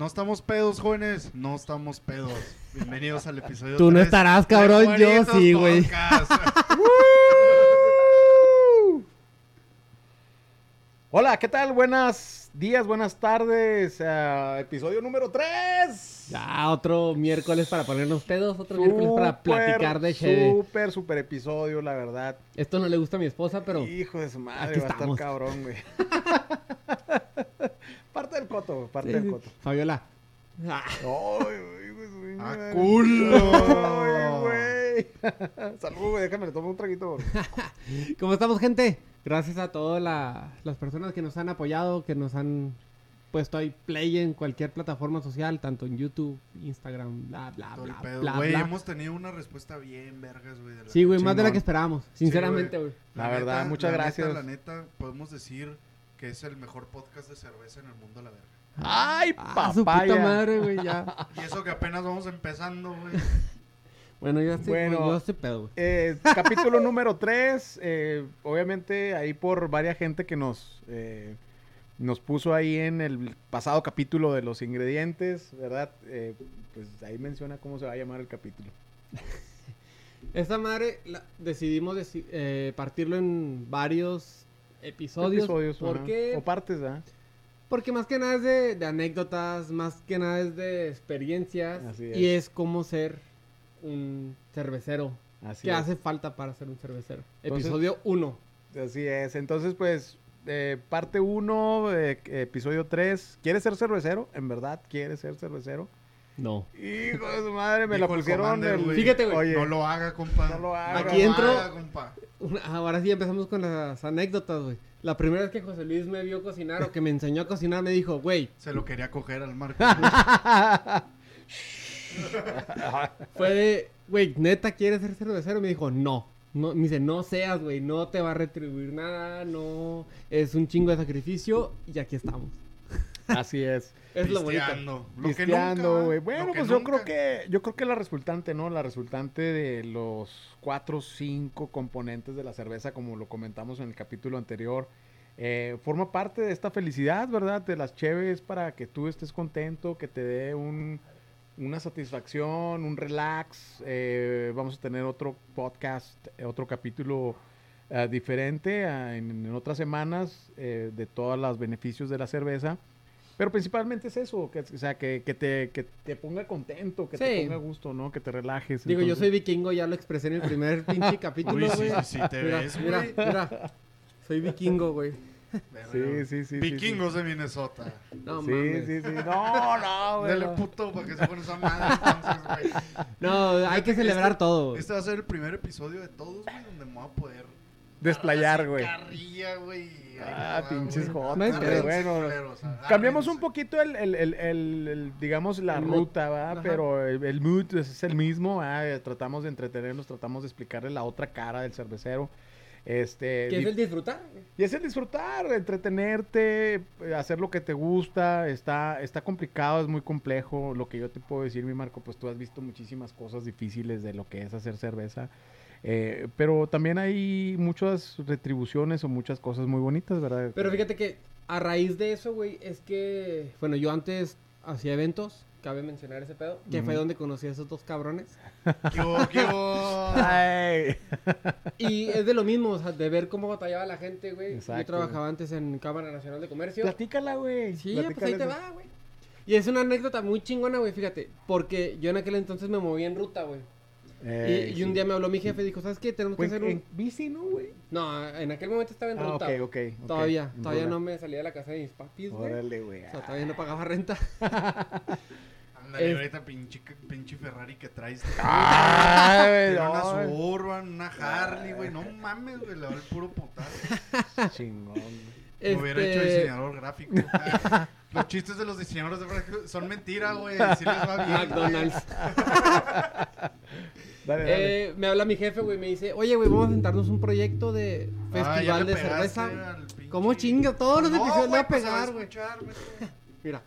No estamos pedos, jóvenes. No estamos pedos. Bienvenidos al episodio Tú no tres estarás, cabrón, yo sí, güey. Hola, ¿qué tal? Buenos días, buenas tardes. ah, episodio número 3. Ya, otro miércoles para ponernos pedos, otro miércoles para platicar de cheve. Súper, súper episodio, la verdad. Esto no le gusta a mi esposa, pero Hijo de su madre, aquí va a estar cabrón, güey. parte del coto, güey, parte Sí, del sí. coto. Fabiola. Ay, güey, ¡A culo! Ay, güey. Salud, güey, déjame, le tomo un traguito. ¿Cómo estamos, gente? Gracias a todas la- las personas que nos han apoyado, que nos han puesto ahí play en cualquier plataforma social, tanto en YouTube, Instagram, bla, bla, Todo el bla, pedo. bla, Güey, bla. hemos tenido una respuesta bien vergas, güey. de la- Sí, güey, más de la que esperábamos, sinceramente, güey. La verdad, muchas la gracias. Neta, la neta, podemos decir que es el mejor podcast de cerveza en el mundo, la verga. Ay, Ah, su puta papaya. madre, güey, ya. Y eso que apenas vamos empezando, güey. Bueno, yo estoy, Bueno. yo estoy pedo, güey. Eh, capítulo número 3. obviamente, ahí por varias gente que nos, eh, nos puso ahí en el pasado capítulo de los ingredientes, ¿verdad? Eh, pues ahí menciona cómo se va a llamar el capítulo. Esta madre la- decidimos deci- eh, partirlo en varios episodios. ¿Por ajá. qué? O partes, ¿verdad? Porque más que nada es de, de anécdotas, más que nada es de experiencias. Así Y es. cómo ser un cervecero. Así ¿Qué es. hace falta para ser un cervecero? Entonces- Episodio 1. Así es. Entonces, pues, eh, parte 1, episodio 3. ¿Quieres ser cervecero? ¿En verdad quieres ser cervecero? No. Hijo de su madre, me la Dijo el pusieron. El- güey, Fíjate, güey. Oye, No lo haga, compa. No lo haga. Aquí entro- haga, compa. Una- ahora sí empezamos con las anécdotas, güey. La primera vez que José Luis me vio cocinar o que me enseñó a cocinar, me dijo, güey, Se lo quería coger al Marco. Fue de, güey, neta, ¿quieres ser cervecero? Me dijo, no. no me dice, no seas, güey, no te va a retribuir nada, no. Es un chingo de sacrificio y aquí estamos. Así es. Es lo bonito. Pisteando. Güey. lo Bueno, que pues yo nunca. creo que yo creo que la resultante, ¿no? La resultante de los cuatro o cinco componentes de la cerveza, como lo comentamos en el capítulo anterior, eh, forma parte de esta felicidad, ¿verdad? De las cheves para que tú estés contento, que te dé un, una satisfacción, un relax. Eh, vamos a tener otro podcast, eh, otro capítulo eh, diferente ah, en, en otras semanas eh, de todos los beneficios de la cerveza. Pero principalmente es eso, que, o sea, que, que te, que te ponga contento, que te Sí. ponga a gusto, ¿no? Que te relajes. Digo, yo Entonces- soy vikingo, ya lo expresé en el primer pinche capítulo, Uy, sí, güey. sí, sí, te mira, ves, mira, güey. mira. Soy vikingo, güey. Sí, sí, sí, sí, Vikingos de Minnesota. No, sí, mames. sí, sí. No, no, güey. Dale no. puto para que se pone esa madre. Entonces, güey. No, hay que celebrar este- todo. güey. Este va a ser el primer episodio de todos, güey, donde me voy a poder. Desplayar, güey. Ah, va, pinches jotas, pedo. bueno. Cambiamos un poquito el, el, el, el- el, digamos, la ruta, ¿verdad? Ajá. Pero el, el mood es el mismo, ¿verdad? Eh, Tratamos de entretenernos, tratamos de explicarle la otra cara del cervecero. Este, ¿Qué es el disfrutar? Y es el disfrutar, entretenerte, eh, hacer lo que te gusta. Está, está complicado, es muy complejo. Lo que yo te puedo decir, mi Marco, pues tú has visto muchísimas cosas difíciles de lo que es hacer cerveza. Eh, pero también hay muchas retribuciones o muchas cosas muy bonitas, ¿verdad? Pero fíjate que a raíz de eso, güey, es que, bueno, yo antes hacía eventos, cabe mencionar ese pedo, que fue donde conocí a esos dos cabrones. ¿Qué hubo, qué hubo? Ay. Y es de lo mismo, o sea, de ver cómo batallaba la gente, güey. Yo trabajaba antes en Cámara Nacional de Comercio. Platícala, güey. Sí, pues ahí te va, güey. Y es una anécdota muy chingona, güey, fíjate. Porque yo en aquel entonces me movía en ruta, güey. Eh, y, y un sí. día me habló mi jefe y dijo, ¿sabes qué? Tenemos que hacer un... en bici, ¿no, güey? No, en aquel momento estaba en Ah, ruta. ok, ok. ok. Todavía, En todavía no me salía de la casa de mis papis, güey. Órale, güey. O sea, todavía no pagaba renta. Ándale, Es- ahorita pinche, pinche Ferrari que traes. Ay, Tiene una no, Suburban, una Harley, güey. No mames, güey. Le va el puro potazo. Chingón. güey. Me hubiera hecho Este, diseñador gráfico. Los chistes de los diseñadores de gráfico son mentira, güey. Sí les va bien. McDonald's. Dale, dale. Eh, me habla mi jefe, güey, me dice, oye, güey, vamos a sentarnos un proyecto de Ah, festival de cerveza. ¿Cómo chinga? Todos los No, episodios le a pues, va pegar, güey. Mira.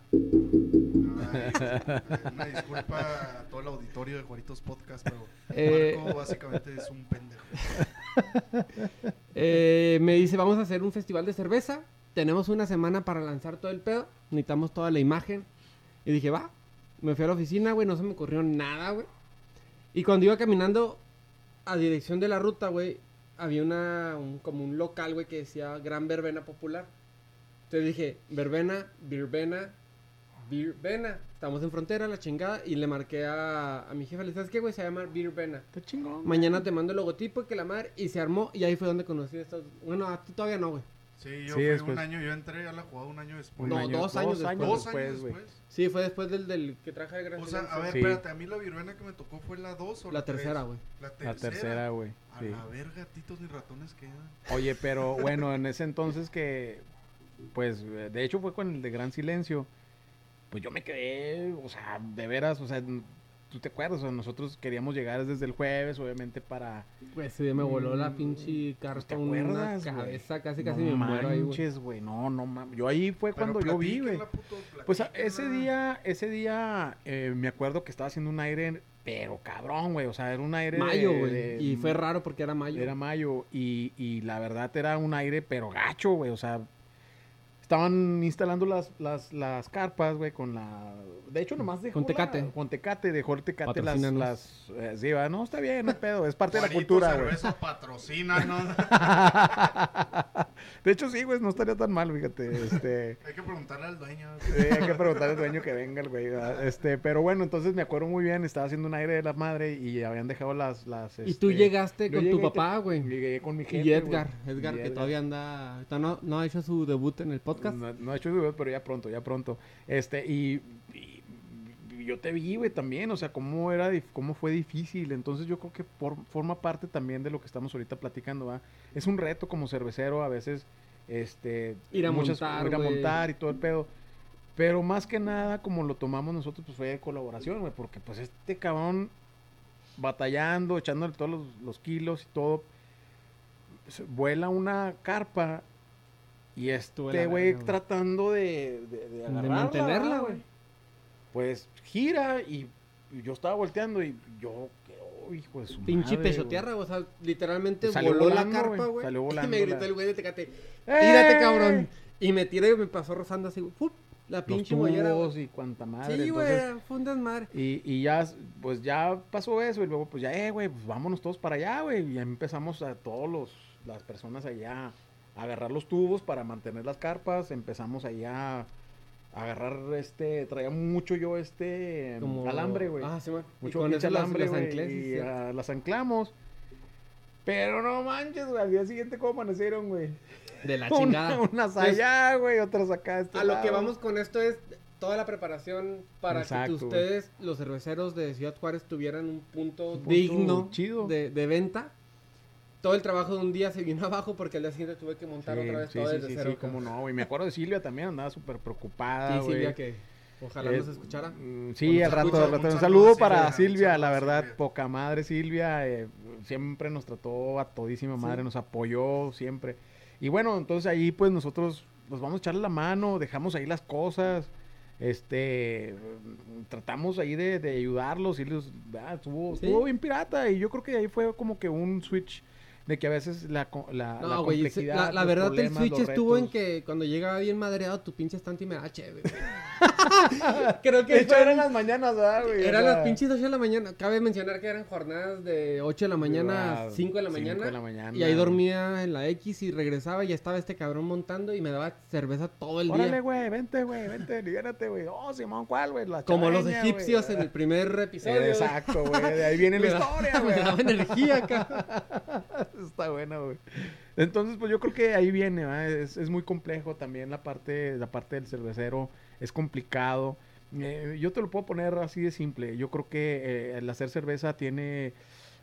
Ay, una disculpa a todo el auditorio de Juaritos Podcast, pero Eh. Marco básicamente es un pendejo. Eh, me dice, vamos a hacer un festival de cerveza. Tenemos una semana para lanzar todo el pedo. Necesitamos toda la imagen. Y dije, va. Me fui a la oficina, güey, no se me ocurrió nada, güey. Y cuando iba caminando a dirección de la ruta, güey, había una, un- como un local, güey, que decía Gran Verbena Popular. Entonces dije, verbena, birbena, birbena. Estamos en frontera, la chingada. Y le marqué a, a mi jefa, le dije, ¿sabes qué, güey? Se llama birbena. Está chingón. Mañana te mando el logotipo y que la madre. Y se armó. Y ahí fue donde conocí estos. Bueno, a ti todavía no, güey. Sí, yo Sí, fui después. un año, yo entré a la jugada un año después. No, año- dos años después. Dos años después. Sí, fue después del, del que traje de Gran O sea, a ver, Sí. espérate, a mí la viruena que me tocó fue la 2 o la, La tercera, güey. La tercera. La tercera, güey. A sí. la verga, gatitos ni ratones quedan. Oye, pero bueno, en ese entonces que, pues, de hecho fue con el de Gran Silencio, pues yo me quedé, o sea, de veras, o sea, tú te acuerdas, o sea, nosotros queríamos llegar desde el jueves, obviamente, para... Güey, ese día me voló la Mm, pinche ¿Te carta una cabeza, casi casi no me muero ahí, güey. no, no mames. Yo ahí fue cuando yo vi, güey. Pues a- ese platíquenla. día, ese día, eh, me acuerdo que estaba haciendo un aire, pero cabrón, güey, o sea, era un aire... Mayo, güey. Y fue raro porque era mayo. Era mayo y, y la verdad era un aire pero gacho, güey. O sea, estaban instalando las, las, las carpas, güey, con la... De hecho, nomás dejó Con la- Tecate. con Tecate, dejó el Tecate las... Patrocínanos. las eh, sí, va, no, está bien, no hay pedo, es parte de la Juanito cultura, güey. Cerveza patrocina, ¿no? De hecho, sí, güey, no estaría tan mal, fíjate. Este... Hay que preguntarle al dueño. Sí, hay que preguntarle al dueño que venga el güey. ¿verdad? Este, pero bueno, entonces me acuerdo muy bien, estaba haciendo un aire de la madre y habían dejado las... las Y tú este, llegaste yo con tu papá, güey. Llegué con mi jefe, Y Edgar, güey. Edgar, Y que todavía anda, todavía no, no ha hecho su debut en el podcast. No, no ha hecho debut, pero ya pronto, ya pronto. Este, y, yo te vi, güey, también, o sea, cómo era, cómo fue difícil. Entonces yo creo que por- forma parte también de lo que estamos ahorita platicando, ¿va? Es un reto como cervecero a veces, este... Ir a montar, Ir a montar y todo el pedo. Pero más que nada, como lo tomamos nosotros, pues fue de colaboración, güey, porque pues este cabrón batallando, echándole todos los, los kilos y todo, vuela una carpa y este güey tratando de, de, de De agarrarla, mantenerla, ¿verdad, güey. Pues gira y, y yo estaba volteando y yo, oh, hijo de su Pinche pechotearra, o sea, literalmente Salió voló volando, la carpa, güey. Y me gritó la- el güey de Tecate, ¡Eh! tírate, cabrón. Y me tiré y me pasó rozando así. ¡fup! La pinche mollera, y cuanta madre. Sí, güey, fue un desmadre. Y, y ya, pues ya pasó eso y luego pues ya, eh, güey, pues vámonos todos para allá, güey. Y ya empezamos a todos los, las personas allá agarrar los tubos para mantener las carpas. Empezamos allá a agarrar este, traía mucho yo este Como... alambre, güey. Ah, sí, güey. Mucho con eso alambre, las y sí. ah, las anclamos. Pero no manches, güey, al día siguiente cómo amanecieron, güey. De la Una- chingada. unas allá, güey, otras acá. este A lo que vamos con esto es toda la preparación para Exacto, que ustedes, los cerveceros de Ciudad Juárez, tuvieran un punto, Un punto digno chido. De, de venta. Todo el trabajo de un día se vino abajo porque al día siguiente tuve que montar Sí, otra vez sí, todo sí, desde sí, cero. sí, cómo no, güey. Me acuerdo de Silvia también, andaba súper preocupada, Sí. Silvia, que ojalá Eh, nos escuchara. mm, Sí, al rato, al rato. un saludo para Silvia, la verdad, Silvia. poca madre Silvia. eh, siempre nos trató a todísima madre, Sí. nos apoyó siempre. Y bueno, entonces ahí pues nosotros nos vamos a echarle la mano, dejamos ahí las cosas. Este, tratamos ahí de, de ayudarlos y los, ah, estuvo, Sí. estuvo bien pirata y yo creo que ahí fue como que un switch de que a veces la, la, la No, güey, se- complejidad, la, la verdad el problemas, switch estuvo en que cuando llegaba bien madreado tu pinche estante me da chévere. Creo que De hecho, eran las mañanas, ¿verdad, güey? O eran sea, las pinches 8 de la mañana. Cabe mencionar que eran jornadas de 8 de la mañana a Ah, 5 de la mañana. de la mañana. Y ahí dormía en la X y regresaba y estaba este cabrón montando y me daba cerveza todo el Órale, día. güey, vente, güey, vente, libérate, güey. Oh, Simón, ¿cuál, güey? La Como los egipcios en el primer episodio. Exacto, güey. De ahí viene la Me historia, Me güey. daba energía acá. Está bueno, güey. Entonces, pues yo creo que ahí viene, ¿va? Es, es muy complejo también la parte, la parte del cervecero. Es complicado. Eh, yo te lo puedo poner así de simple. Yo creo que eh, el hacer cerveza tiene...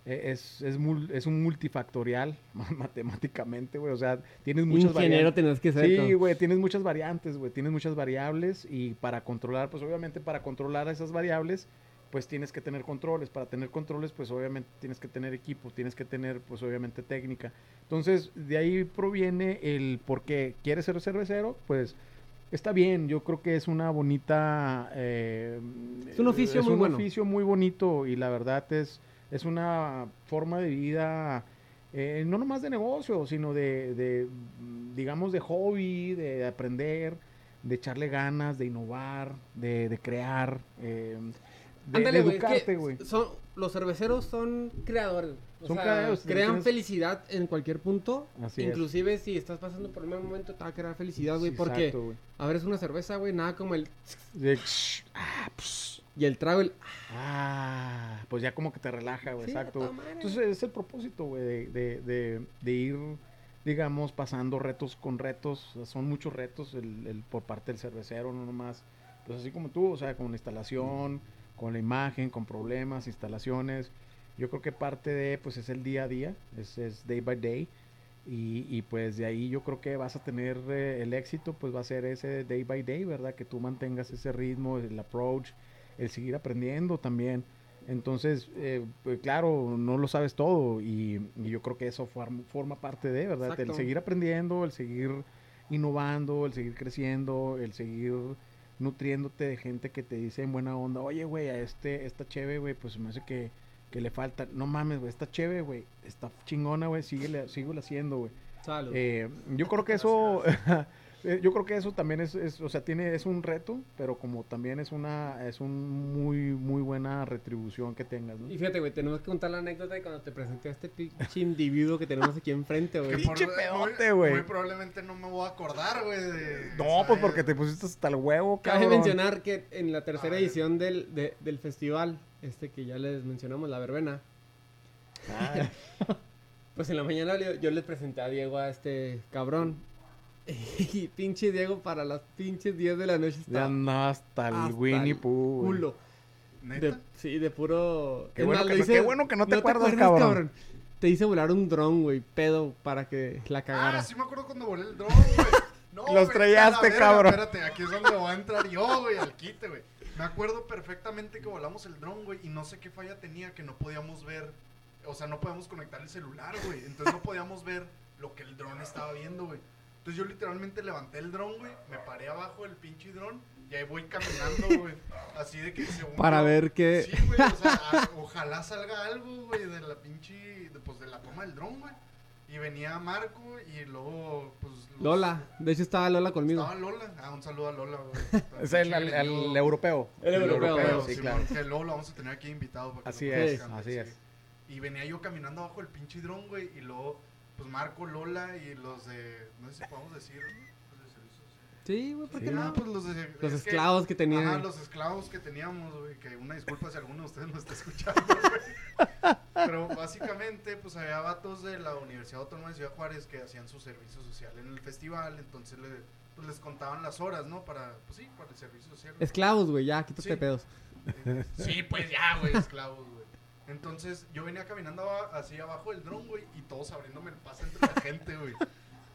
eh, es, es, mul- es un multifactorial matemáticamente, güey. O sea, tienes muchas Ingeniero variantes. que ser. Sí, güey, tienes muchas variantes, güey, tienes muchas variables y para controlar, pues obviamente para controlar esas variables, pues tienes que tener controles, para tener controles, pues obviamente tienes que tener equipo, tienes que tener, pues obviamente técnica. Entonces, de ahí proviene el por qué quieres ser cervecero, pues está bien, yo creo que es una bonita... eh, Es un oficio es muy un bueno. oficio muy bonito y la verdad es, es una forma de vida... eh, no nomás de negocio, sino de, de, digamos, de hobby, de aprender. de echarle ganas, de innovar, de, de crear, eh, de, Ándale, de güey, es que educarte, güey. Son, los cerveceros son creadores. O Son sea, creadores, crean tienes- felicidad en cualquier punto. Así es. Inclusive si estás pasando por un mal momento, te va a crear felicidad, güey. Sí, porque exacto, güey. abres una cerveza, güey, nada como el... De- ah, ps, Y el trago, el... ah, pues ya como que te relaja, güey, Sí, exacto. a Entonces es el propósito, güey, de, de, ir, digamos, pasando retos con retos. Son muchos retos el, el- por parte del cervecero, no nomás. Pues así como tú, o sea, con la instalación, con la imagen, con problemas, instalaciones. Yo creo que parte de, pues es el día a día, es, es day by day. Y, y, pues de ahí yo creo que vas a tener eh, el éxito, pues va a ser ese day by day, ¿verdad? Que tú mantengas ese ritmo, el approach, el seguir aprendiendo también. Entonces, eh, pues, claro, no lo sabes todo y, y yo creo que eso forma, forma parte de, ¿verdad? Exacto. El seguir aprendiendo, el seguir innovando, el seguir creciendo, el seguir nutriéndote de gente que te dice en buena onda, oye, güey, a este, esta cheve, güey, pues me hace que, que le falta, no mames, güey, esta cheve, güey, está chingona, güey, síguele, síguela haciendo, güey. Eh, yo creo que eso, eh, yo creo que eso también es, es, o sea, tiene, es un reto, pero como también es una, es un muy, muy buena retribución que tengas, ¿no? Y fíjate, güey, tenemos que contar la anécdota de cuando te presenté a este pinche individuo que tenemos aquí enfrente, güey. Pinche pedote, muy- güey. Muy probablemente no me voy a acordar, güey. No, pues porque te pusiste hasta el huevo, Cabe cabrón. mencionar que en la tercera edición del, de- del festival, este que ya les mencionamos, la verbena, Ah, pues en la mañana yo les presenté a Diego a este cabrón. Y pinche Diego para las pinches 10 de la noche ya estaba andaba hasta el hasta Winnie Pooh, güey. culo. ¿Neta? De- sí, de puro... Qué bueno que no- qué bueno que no te acuerdas, cabrón. Te hice volar un dron, güey, pedo, para que la cagara. Ah, sí me acuerdo cuando volé el dron, güey. No, Los güey, estrellaste, cabrón. Espérate, aquí es donde voy a entrar yo, güey, al quite, güey. Me acuerdo perfectamente que volamos el dron, güey, y no sé qué falla tenía que no podíamos ver. O sea, no podíamos conectar el celular, güey. Entonces no podíamos ver lo que el dron estaba viendo, güey. Entonces yo literalmente levanté el dron, güey, me paré abajo del pinche dron y ahí voy caminando, güey. Así de que según Para yo- ver qué- Sí, güey, o sea, a- ojalá salga algo, güey, de la pinche, de, pues de la toma del dron, güey. Y venía Marco y luego, pues... los- Lola, de hecho estaba Lola conmigo. Estaba Lola. Ah, un saludo a Lola, güey. Es el, el- el Gringo. europeo. El europeo, Europeo, sí, claro. Que luego lo vamos a tener aquí invitado. para que Así es, así sí. es. Y venía yo caminando abajo del pinche dron, güey. Y luego, pues Marco, Lola y los de. No sé si podemos decir. Sí, güey, ¿por Sí. qué no? pues los. Los es que- esclavos que tenían. Ajá, los esclavos que teníamos, güey. Que una disculpa si alguno de ustedes no está escuchando, güey. Pero básicamente, pues había vatos de la Universidad Autónoma de Ciudad Juárez que hacían su servicio social en el festival. Entonces le, pues, les contaban las horas, ¿no? Para, pues sí, para el servicio social. Esclavos, güey, ya, quítate Sí. pedos. Sí, pues ya, güey, esclavos, güey. Entonces yo venía caminando así abajo del dron, güey, y todos abriéndome el paso entre la gente, güey.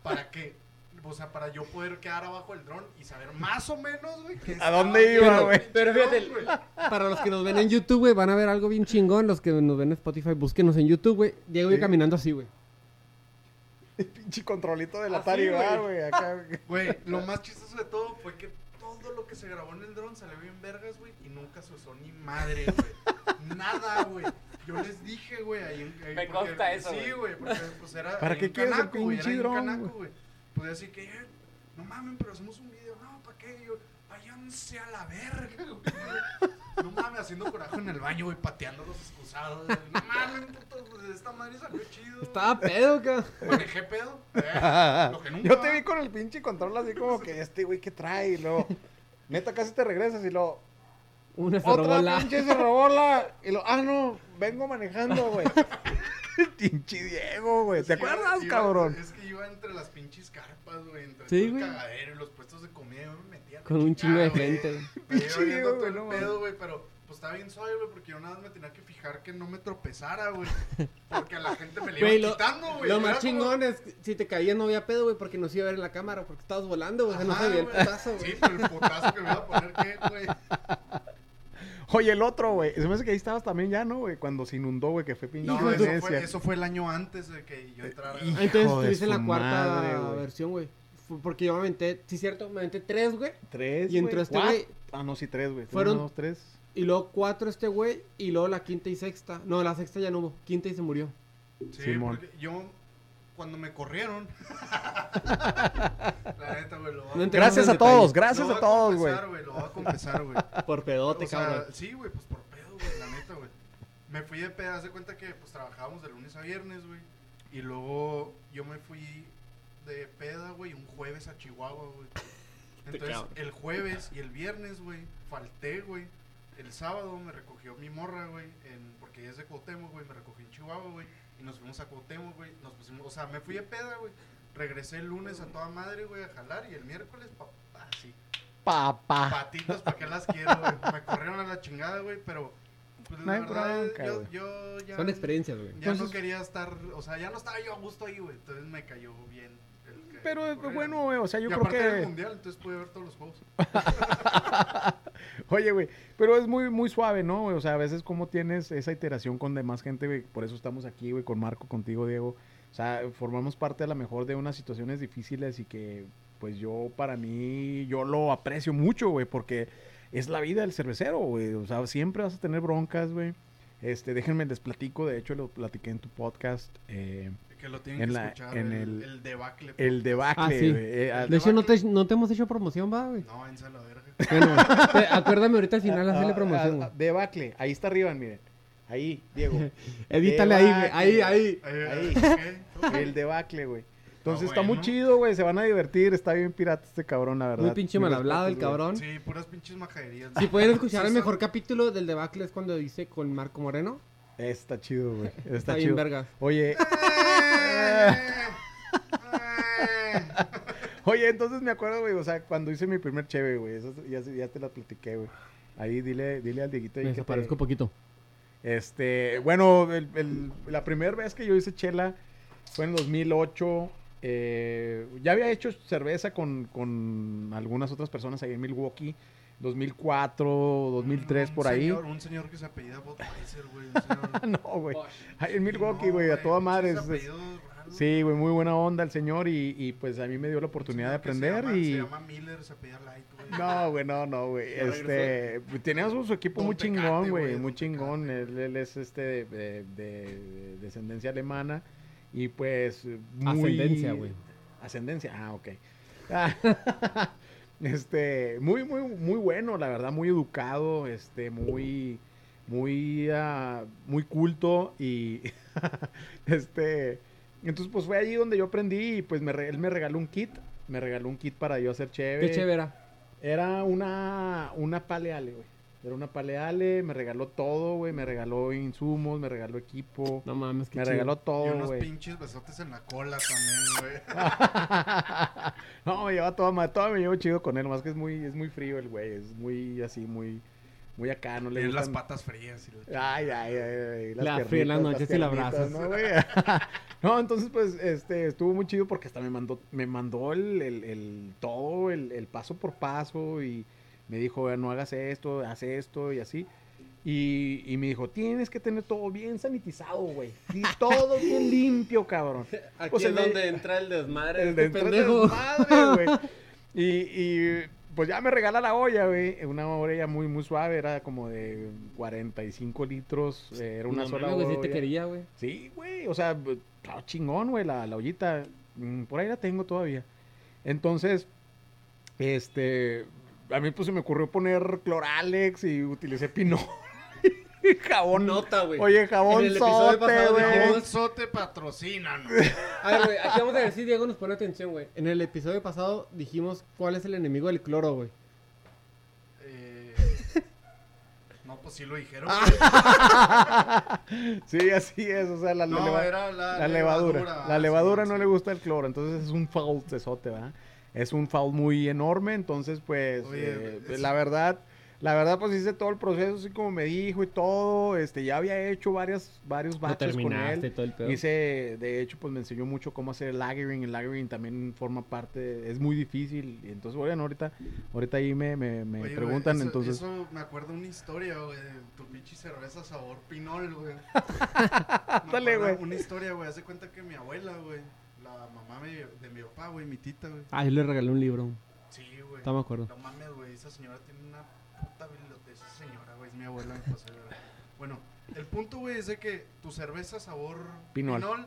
¿Para qué? O sea, para yo poder quedar abajo del dron y saber más o menos, güey. qué ¿A dónde iba, güey? Pero fíjate. Para los que nos ven en YouTube, güey, van a ver algo bien chingón. Los que nos ven en Spotify, búsquenos en YouTube, güey. Diego Sí. iba caminando así, güey. El pinche controlito del Así, Atari, güey. ¿verdad, güey. Acá, Güey, lo más chistoso de todo fue que todo lo que se grabó en el dron salió bien vergas, güey, y nunca se usó ni madre, güey. Nada, güey. Yo les dije, güey, ahí en... ahí Me porque- consta eso, Sí, güey. porque pues era ¿Para qué quieres el Canaco, güey, era pinche dron. Pues así que, eh, no mames, pero hacemos un video. No, ¿para qué? Y yo, váyanse a la verga, güey. No mames, haciendo coraje en el baño, güey, pateando los excusados. güey. No mames, puto, pues esta madre salió chido. Estaba pedo, cabrón. Manejé pedo. eh, lo que nunca. Yo te vi con el pinche control así como que este güey que trae y luego. Neta, casi te regresas y luego. Una se robó Otra la. pinche se robó la. Y lo, ah, no, vengo manejando, güey. pinche Diego, güey. ¿Te acuerdas, iba- cabrón? Es que iba entre las pinches carpas, güey. Entre Sí, todo el cagadero y los puestos de comida. Yo me metía. Con un chingo de gente, Pinche viendo Diego, todo güey, el no pedo, güey. Pero pues estaba bien suave, güey. Porque yo nada más me tenía que fijar que no me tropezara, güey. Porque a la gente me le iba lo, quitando, güey. lo más como- chingón es que si te caías no había pedo, güey, porque no se iba a ver en la cámara, porque estabas volando, güey. o sea, no veía el putazo, güey. Sí, pero el putazo que me iba a poner, ¿qué, güey? Oye, el otro, güey. Se me hace que ahí estabas también ya, ¿no, güey? Cuando se inundó, güey, que fue pinche No, eso fue, eso fue el año antes de que yo entrara. Hijo Ah, Entonces en la cuarta madre, versión, güey. Porque yo me aventé, sí, cierto, me aventé tres, güey. Tres, Y entró este ¿Cuat- güey. Ah, no, sí, tres, güey. Fueron- Uno, dos, tres. Y luego cuatro este güey. Y luego la quinta y sexta. No, la sexta ya no hubo. Quinta y se murió. Sí, Simón. porque yo cuando me corrieron. la neta, güey, lo voy a No Gracias a todos, gracias lo a todos, güey. confesar, Lo voy a confesar, güey. Por pedote, O sea, cabrón. sí, güey, pues por pedo, güey, la neta, güey. Me fui de peda, haz de cuenta que pues trabajábamos de lunes a viernes, güey. Y luego yo me fui de peda, güey, un jueves a Chihuahua, güey. Entonces, el jueves y el viernes, güey, falté, güey. El sábado me recogió mi morra, güey, en, porque ella es de Cuauhtémoc, güey, me recogió en Chihuahua, güey. Y nos fuimos a Cuauhtémoc, güey. Nos pusimos, o sea, me fui de peda, güey. Regresé el lunes a toda madre, güey, a jalar. Y el miércoles, pa, así, Papá. patitas, ¿para qué las quiero, güey? Me corrieron a la chingada, güey, pero pues, No la hay verdad, bronca, yo, güey. yo ya, Son experiencias, güey. ya no quería estar, o sea, ya no estaba yo a gusto ahí, güey, entonces me cayó bien. el que Pero bueno, güey, o sea, yo y creo aparte del que... mundial, entonces pude ver todos los juegos. Oye, güey, pero es muy, muy suave, ¿no? O sea, a veces como tienes esa iteración con demás gente, güey, por eso estamos aquí, güey, con Marco, contigo, Diego. O sea, formamos parte a lo mejor de unas situaciones difíciles y que, pues yo, para mí, yo lo aprecio mucho, güey, porque es la vida del cervecero, güey. O sea, siempre vas a tener broncas, güey. Este, déjenme les platico, de hecho lo platiqué en tu podcast, eh, Que lo tienen En que la- escuchar, en el, el- debacle. el debacle, Ah, sí. eh, De hecho, no te, no te hemos hecho promoción, va, güey. No, en la verga. Bueno, güey, te- acuérdame ahorita al final Ah, hacerle ah, promoción, ah, güey. debacle, ahí está arriba, miren. Ahí, Diego. Edítale ahí, güey. Ahí, ahí. Ahí. El debacle, güey. Entonces Ah, está muy chido, güey. Se van a divertir. Está bien pirata este cabrón, la verdad. Muy pinche mal hablado el cabrón. Sí, puras pinches majaderías. Si pueden escuchar el mejor capítulo del debacle es cuando dice con Marco Moreno. Está chido, güey. Está, Está, chido. bien. Oye, oye, entonces me acuerdo, güey. O sea, cuando hice mi primer cheve, güey. Eso ya, ya te la platiqué, güey. Ahí dile, dile al Dieguito Me desaparezco un poquito. Este, bueno, el- el- la primera vez que yo hice chela fue en 2008. eh, ya había hecho cerveza con, con algunas otras personas ahí en Milwaukee. 2004, 2003, Un por ahí. señor- un señor que se apellida Budweiser, güey. no, güey. Ahí en Milwaukee, No, güey, a toda madre. es- es- sí, güey, muy buena onda el señor. Y, y, pues a mí me dio la oportunidad de aprender. Se y... llama, se llama Miller, se apellida Light, güey. No, güey, no, no, güey. Este, tenía su, su equipo muy chingón, güey, muy chingón. Él, él es este de, de- de descendencia alemana y pues muy Ascendencia, güey. Ascendencia, ah, ok. este, muy, muy, muy bueno, la verdad, muy educado, este, muy, muy, ah, muy culto y, este, entonces pues fue allí donde yo aprendí y pues me, él me regaló un kit, me regaló un kit para yo hacer chévere. Qué chévere. Era una, una paleale, güey. Era una paleale, me regaló todo, güey. Me regaló insumos, me regaló equipo. No mames, qué me chido. regaló Y todo, unos güey. pinches besotes en la cola también, güey. no, me lleva toda, ma- toda me llevo chido con él. Más que es muy, es muy frío el güey. Es muy así, muy, muy acá. No le Tiene las gustan... patas frías. Y la Ay, ay, ay, ay, La fría en las noches y la abrazas. ¿no, güey? no, entonces, pues, este, estuvo muy chido porque hasta me mandó, me mandó el, el, el- todo, el, el paso por paso y me dijo, no hagas esto, haz esto y así. Y, y me dijo, tienes que tener todo bien sanitizado, güey. Y todo bien limpio, cabrón. Aquí O sea, es le- donde entra el desmadre El este desmadre, güey. Y, y, pues ya me regala la olla, güey. Una olla muy, muy suave. Era como de 45 litros. Era una No sola mames, güey, sí te olla. quería, güey. Sí, güey. O sea, estaba chingón, güey. La, la ollita. mm, Por ahí la tengo todavía. Entonces, este. A mí pues se me ocurrió poner cloralex y utilicé pinol. y jabón. Nota, güey. Oye, jabón En el episodio sote, güey. Jabón sote patrocínanos. A ver, güey, aquí vamos a ver si Diego nos pone atención, güey. En el episodio pasado dijimos cuál es el enemigo del cloro, güey. Eh, no, pues sí lo dijeron. Ah, güey. sí, así es. O sea, la, no, leva- era la, la levadura. La levadura sí, no sí. le gusta el cloro, entonces es un foul cesote, ¿verdad? Es un foul muy enorme, entonces pues Oye, eh, es- la verdad, la verdad pues hice todo el proceso así como me dijo y todo, este ya había hecho varias varios Lo batches con terminaste él. todo el pedo. Hice, de hecho, pues me enseñó mucho cómo hacer el lagering. El lagering también forma parte, es muy difícil. Y entonces, bueno, ahorita, ahorita ahí me, me, me Oye, güey, preguntan, eso, entonces. Eso me acuerdo una historia, güey, de tu pinche cerveza sabor pinol, güey. Dale, güey. Una historia, güey. Hace cuenta que mi abuela, güey, la mamá mi- de mi papá, güey, mi tita, güey. Ah, yo le regalé un libro. Sí, güey. No me acuerdo. No mames, güey. Esa señora tiene una puta biblioteca. Esa señora, güey, es mi abuela. me. Bueno, el punto, güey, es de que tu cerveza sabor Pinol. pinol,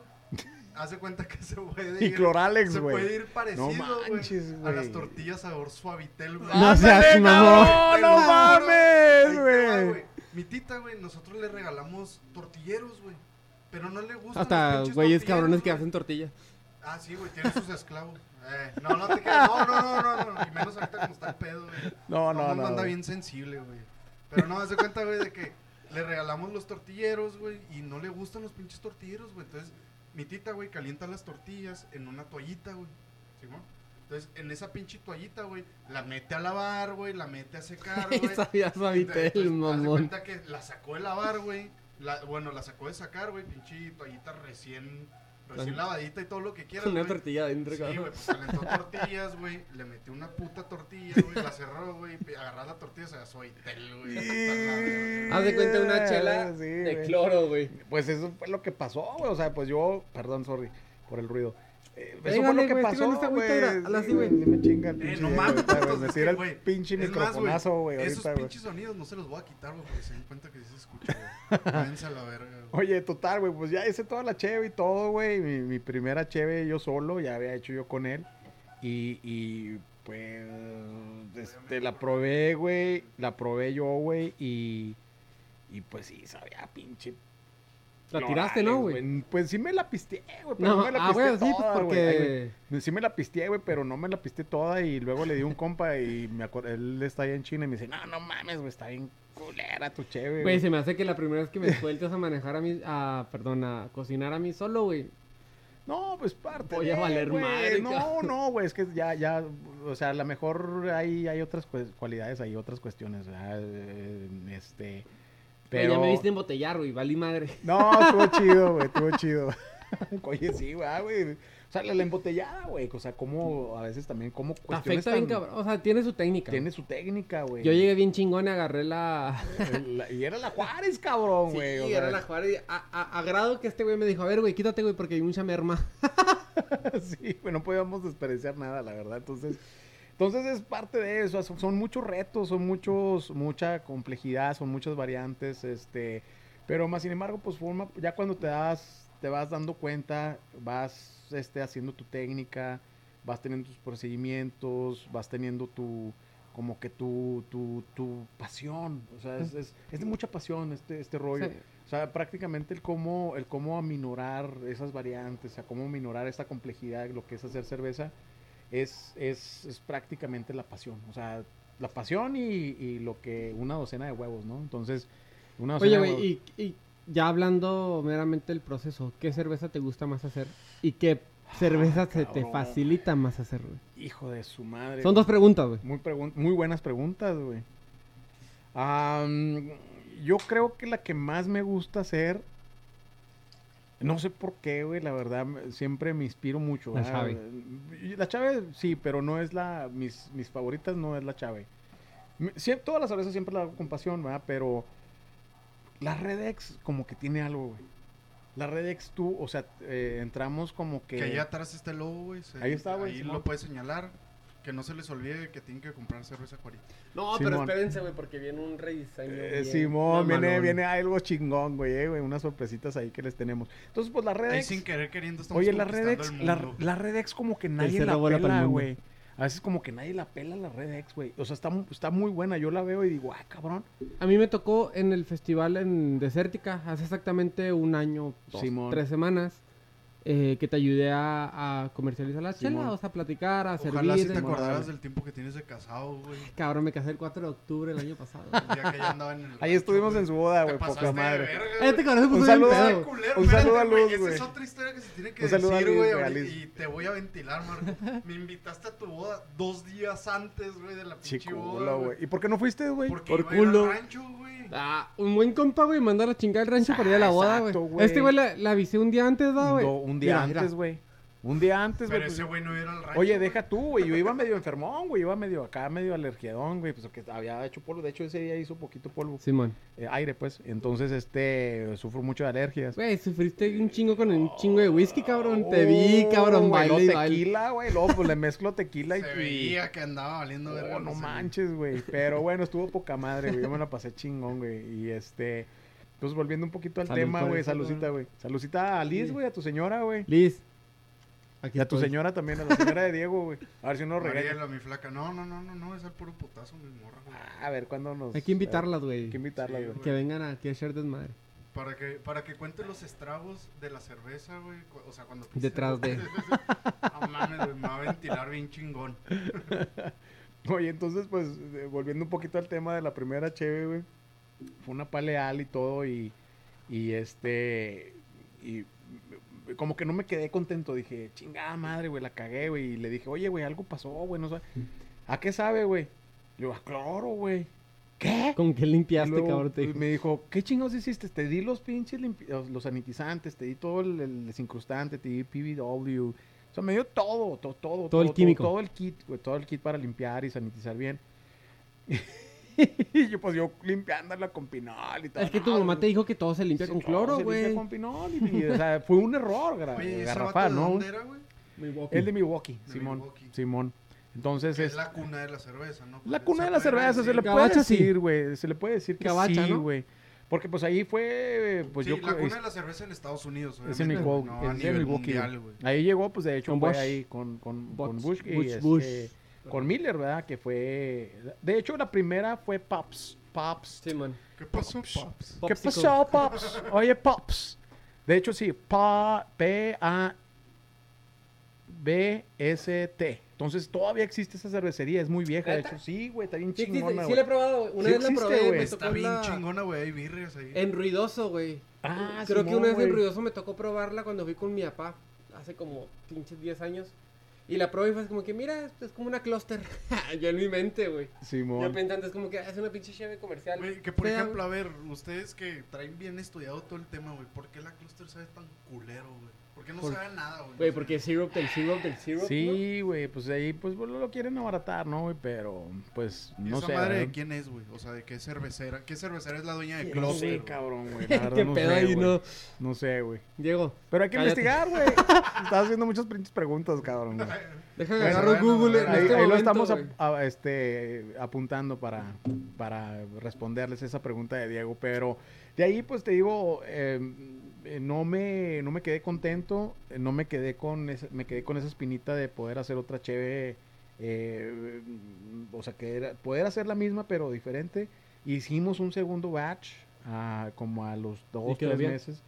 haz de cuenta que se puede Y ir. Cloralex, se güey. puede ir parecido, güey, manches, a güey. las tortillas sabor suavitel, güey. No seas ¡Ándale, mamón. ¡No. Ahí mames, güey! Mi tita, güey, nosotros le regalamos tortilleros, güey. Pero no le gustan Hasta güeyes cabrones que güey. hacen tortillas. Ah, sí, güey, tiene sus esclavos. Eh, no, no te creas. No, no, no, no, no. Y menos ahorita como está el pedo, güey. No, no, mundo no. anda güey. bien sensible, güey. Pero no, haz de cuenta, güey, de que le regalamos los tortilleros, güey, y no le gustan los pinches tortilleros, güey. Entonces, mi tita, güey, calienta las tortillas en una toallita, güey. ¿Simón? Entonces, en esa pinche toallita, güey, la mete a lavar, güey, la mete a secar, güey. Sabía suavitel, Entonces, haz de mamón. cuenta que la sacó de lavar, güey. La, bueno, la sacó de sacar, güey, pinche toallita recién, recién lavadita y todo lo que quieras, Una güey. tortilla adentro, Sí, güey, pues calentó tortillas, güey. Le metió una puta tortilla, güey. La cerró, güey. y Agarrar la tortilla, se sea, soy tel, güey. Haz de cuenta una chela Sí, de cloro, güey. Pues eso fue lo que pasó, güey. O sea, pues yo, perdón, sorry por el ruido. Eh, eso fue lo que pasó, güey. así, güey. me chinga el Eh, no güey, mames, que, el pinche microfonazo, güey, Esos ahorita, güey. pinches sonidos no se los voy a quitar, güey, porque se dan cuenta que sí se escucha, güey. Váyanse a la verga, güey. Oye, total, güey, pues ya hice toda la cheve y todo, güey. Mi, mi primera cheve yo solo, ya había hecho yo con él. Y, y pues, este, la probé, güey. La probé yo, güey. Y, y pues sí, sabía pinche. La tiraste, ¿no, güey? Pues sí me la pisteé, güey. Pero no, No, me la ah, sí, pues toda. Ay, porque... güey. Sí me la pisteé, güey, pero no me la pisteé toda y luego le di un compa y me acuer- él está allá en China y me dice, no, no mames, güey, está bien culera tu cheve, Güey, se me hace que la primera vez que me sueltas a manejar a mí, a, perdón, a cocinar a mí solo, güey. No, pues parte. Voy a valer güey. madre, No, cabrón. no, güey, es que ya, ya, o sea, a lo mejor hay, hay otras cualidades, hay otras cuestiones, ¿verdad? Eh, este, Pero... Ya me viste embotellar, güey, valí madre. No, estuvo chido, güey, estuvo chido. Oye, sí, güey. O sea, la, la embotellada, güey, o sea, como a veces también, como cuestiones Afecta bien, cabrón. O sea, tiene su técnica. Tiene su técnica, güey. Yo llegué bien chingón y agarré la... La- y era la Juárez, cabrón, Sí, güey. o era sea, la Juárez. A, a, a grado que este güey me dijo, a ver, güey, quítate, güey, porque hay mucha merma. sí, güey, no podíamos desperdiciar nada, la verdad. Entonces, entonces es parte de eso. Son, muchos retos, son muchos, mucha complejidad, son muchas variantes, este, pero más sin embargo, pues forma, ya cuando te das, te vas dando cuenta, vas, este, haciendo tu técnica, vas teniendo tus procedimientos, vas teniendo tu como que tu, tu, tu pasión, o sea, es, es, es de mucha pasión este, este rollo. Sí. O sea, prácticamente el cómo, el cómo aminorar esas variantes, o sea, cómo aminorar esta complejidad, lo que es hacer cerveza, es, es, es prácticamente la pasión. O sea, la pasión y, y lo que una docena de huevos, ¿no? Entonces, una docena Oye, de huevos. y, y ya hablando meramente del proceso, ¿qué cerveza te gusta más hacer? ¿Y qué cerveza se te facilita más hacer, güey? Hijo de su madre. Son dos preguntas, güey. Muy, pregun- muy buenas preguntas, güey. Am, yo creo que la que más me gusta hacer, no sé por qué, güey, la verdad, siempre me inspiro mucho. La. Chave. La chave, sí, pero no es la, mis, mis favoritas no es la chave. Todas las cervezas siempre la hago con pasión, ¿verdad? Pero la Redex como que tiene algo, güey. La Redex tú, o sea, eh, entramos como que... Que allá atrás está el logo, güey. se- Ahí está, güey, Ahí lo puedes señalar. Que no se les olvide que tienen que comprar cerveza Juárez. No, Simón. pero espérense, güey, porque viene un rediseño. Eh, bien Simón, viene, viene algo chingón, güey, eh, güey, unas sorpresitas ahí que les tenemos. Entonces, pues la Ahí Redex. sin querer queriendo estamos Oye, la Redex, la, Redex como que nadie la pela, güey. A veces como que nadie la pela la Redex, güey. O sea, está, está muy buena. Yo la veo y digo, ah, cabrón. A mí me tocó en el festival en Desértica hace exactamente un año, dos, Simón. tres semanas, eh, que te ayudé a, a comercializar la Simón. chela, o sea, a platicar, a Ojalá si servir. te de- acordaras del tiempo que tienes de casado, güey. Cabrón, me casé el 4 de octubre del año pasado. El día que ya andaba en el Ahí estuvimos en su boda, güey, poca de madre. verga, Este cabrón se puso Un saludo pedo. Ay, culero, Un saludo a güey, Luz, Esa güey. es otra historia que se tiene que Un decir, güey. Y te voy a ventilar, Marco. Me invitaste a tu boda dos días antes, güey, de la pinche boda, güey. ¿Y por qué no fuiste, güey? Porque Por culo. rancho, güey. Ah, un buen compa, güey, mandar a chingar el rancho para ir a la boda, güey. Este güey la, la avisé un día antes, ¿da, güey? No, un día Mira, antes, güey. Un día antes, güey. Pero pues, ese güey no era al rancho. Oye, deja tú, güey. Yo iba medio enfermón, güey. Iba medio acá, medio alergiadón, güey. Pues que había hecho polvo. De hecho, ese día hizo poquito polvo. Simón. Eh, aire, pues. Entonces, este, sufro mucho de alergias. Güey, sufriste un chingo con un chingo de whisky, cabrón. Te vi, Oh, cabrón, güey, baile baile. tequila, güey. Luego, pues, le mezclo tequila y... Se veía que andaba valiendo verga. Oh, no sé, güey. manches, güey. Pero bueno, estuvo poca madre, güey. Yo me la pasé chingón, güey. Y este... Entonces, volviendo un poquito al Salud tema, güey. Salucita, güey. Salucita a Liz, Sí. güey, a tu señora, güey. Liz. Aquí Y a tu estoy. señora también, a la señora de Diego, güey. A ver si no regaña. Mariela, mi flaca. No, no, no, no, no, es al puro putazo, mi morra, güey. Ah, A ver, ¿cuándo nos...? Hay que invitarlas, güey. Hay que invitarlas, Sí, güey. Que vengan aquí a echar desmadre. Para que, para que cuente los estragos de la cerveza, güey. O sea, cuando... Detrás de. No mames, güey, me va a ventilar bien chingón. Oye, entonces, pues, eh, volviendo un poquito al tema de la primera cheve, güey. Fue una paleal y todo, y, y este, y como que no me quedé contento. Dije, chingada madre, güey, la cagué, güey. Y le dije, oye, güey, algo pasó, güey, no sé. ¿A qué sabe, güey? Digo, a cloro, güey. ¿Qué? ¿Con qué limpiaste, luego, cabrón? Te dijo. me dijo, ¿qué chingados hiciste? Te di los pinches los, los sanitizantes, te di todo el, el desincrustante, te di PBW. O sea, me dio todo, to- todo, Todo el químico. Todo, el kit, güey, todo el kit para limpiar y sanitizar bien. y yo, pues yo limpiándola con pinol y todo. Es que tu no, mamá güey. te dijo que todo se limpia Sí, con cloro, se limpia güey. con pinol y, y, o sea, fue un error Oye, ¿ese vato garrafal, de ¿no? dónde era, güey? Milwaukee. El de Milwaukee, De Simón. Milwaukee. Simón. Entonces es es la cuna de la cerveza, ¿no? la Se cuna de la cerveza, se le puede Gabacha, sí. decir, güey. Se le puede decir que Gabacha, sí, ¿no? güey. Porque pues ahí fue, pues sí, yo la cuna de la cerveza en Estados Unidos, es en obviamente, Milwaukee, No, a es en nivel Milwaukee, mundial, güey. güey. Ahí llegó, pues de hecho Con fue ahí con, con, con Busch, Busch y Busch, este. Con Miller, ¿verdad? Que fue, de hecho la primera fue Pops, Pops. Sí, man. ¿Qué pasó, Pops. Pops? ¿Qué pasó, Pops? Oye, Pops. De hecho sí, pa, P A B S T. Entonces todavía existe esa cervecería, es muy vieja, de hecho sí, güey, está bien Sí, chingona, sí güey. la he probado, güey. Una Sí vez la probé, güey. me Está tocó bien la... chingona, güey. Hay birrias ahí. En Ruidoso, güey. Ah, Creo que una vez en güey. Ruidoso me tocó probarla cuando fui con mi papá, hace como pinches 10 años. Y la probé y fue como que, mira, es, como una cluster. Yo en mi mente, güey. Yo pensando, es como que es una pinche cheve comercial. Güey, que por ejemplo, a ver, ustedes que traen bien estudiado todo el tema, güey, ¿por qué la cluster sabe tan culero, güey? ¿Por qué no Por- sabe nada, güey? Güey, porque syrup del syrup del syrup. Sí, güey, pues ahí pues lo, lo quieren abaratar, ¿no? güey? Pero pues ¿Y no esa sé. madre de quién es, güey? O sea, ¿de qué cervecera? ¿Qué cervecera es la dueña de Sí, No Cluster? sé, cabrón, güey. ¿Qué no pedo sé, ahí, güey. no? No sé, güey. Diego, Pero hay que Cállate. investigar, güey. Estás haciendo muchas preguntas, cabrón. güey. deja de Bueno, agarrar bueno, Google bueno, en Ahí, este ahí lo estamos a- este, apuntando para, para responderles esa pregunta de Diego. Pero de ahí, pues te digo, eh, eh, no, me, no me quedé contento. eh, No me quedé con esa, me quedé con esa espinita de poder hacer otra cheve. eh, o sea, que era, poder hacer la misma, pero diferente. Hicimos un segundo batch, ah, como a los dos, tres bien? meses.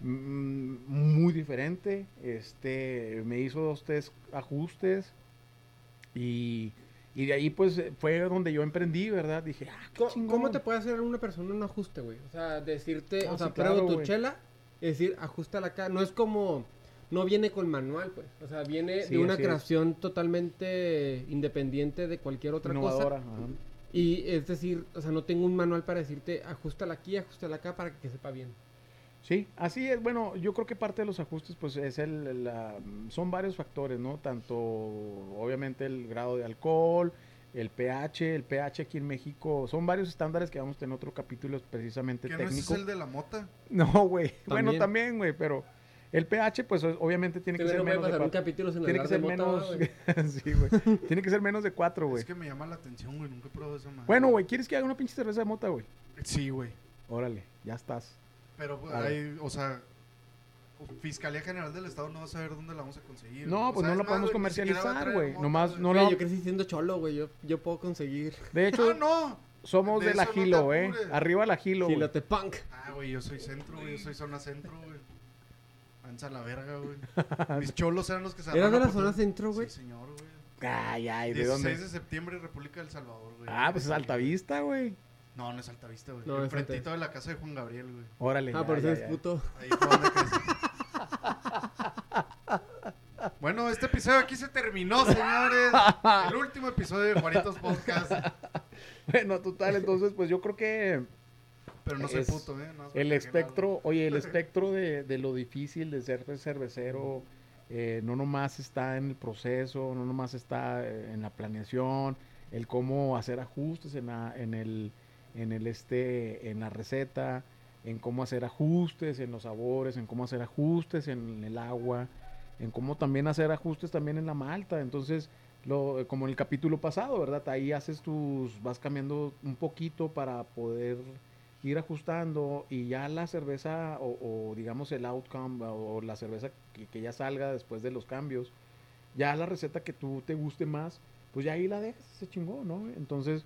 Mm, muy diferente. Este, me hizo dos, tres ajustes. Y, y de ahí, pues, fue donde yo emprendí, ¿verdad? Dije, ah, qué ¿Cómo, cómo te puede hacer una persona un ajuste, güey? O sea, decirte, No, o sea, sí, claro, pruebo tu chela, es decir, ajustala acá. No es como, no viene con manual, pues. O sea, viene Sí, de una es. creación totalmente independiente de cualquier otra Innovadora. cosa. ajá. Y es decir, o sea, no tengo un manual para decirte, ajustala aquí, ajustala acá para que sepa bien. Sí, así es. Bueno, yo creo que parte de los ajustes, pues, es el, la- son varios factores, ¿no? Tanto, obviamente, el grado de alcohol, el pH, el pH aquí en México, son varios estándares que vamos a tener otro capítulo precisamente ¿Qué no es técnico. el de la mota? No, güey. Bueno, También. güey, pero el pH, pues, obviamente tiene que ser menos de cuatro. Tiene que ser menos. sí, güey. Tiene que ser menos de cuatro, güey. Es que me llama la atención, güey. Nunca he probado esa madre. Bueno, güey, ¿quieres que haga una pinche cerveza de mota, güey? Sí, güey. Órale, ya estás. Pero, pues, hay, o sea, Fiscalía General del Estado no va a saber dónde la vamos a conseguir. No, pues no la podemos güey, comercializar, güey. Nomás no la- yo crecí siendo cholo, güey. Yo, yo puedo conseguir De hecho, ¡Ah, no! somos de de, la no eh. Arriba la Gilo, güey. Gilote Punk. Ah, güey, yo soy centro, güey. Yo soy zona centro, güey. Anza la verga, güey. Mis cholos eran los que se ¿Eras de la zona centro, güey? Sí, señor, güey. Ay, ay, ¿de 16 dónde? de septiembre, República del Salvador, güey. Ah, pues es Altavista, güey. No, no es Altavista, güey. No, Enfrentito de la casa de Juan Gabriel, güey. Órale. Ah, ya, por eso es puto. Ahí fue donde crecí. Bueno, este episodio aquí se terminó, señores. El último episodio de Juanitos Podcast. Bueno, total, entonces, pues yo creo que Pero no soy puto, ¿eh? No el espectro, oye, el espectro de, de lo difícil de ser cervecero eh, no nomás está en el proceso, no nomás está eh, en la planeación, el cómo hacer ajustes en, la, en el, en el este, en la receta, en cómo hacer ajustes en los sabores, en cómo hacer ajustes en el agua, en cómo también hacer ajustes también en la malta. Entonces, lo, como en el capítulo pasado, ¿verdad? Ahí haces tus, vas cambiando un poquito para poder ir ajustando y ya la cerveza o, o digamos el outcome o, la cerveza que, ya salga después de los cambios, ya la receta que tú te guste más, pues ya ahí la dejas, se chingó, ¿no? Entonces,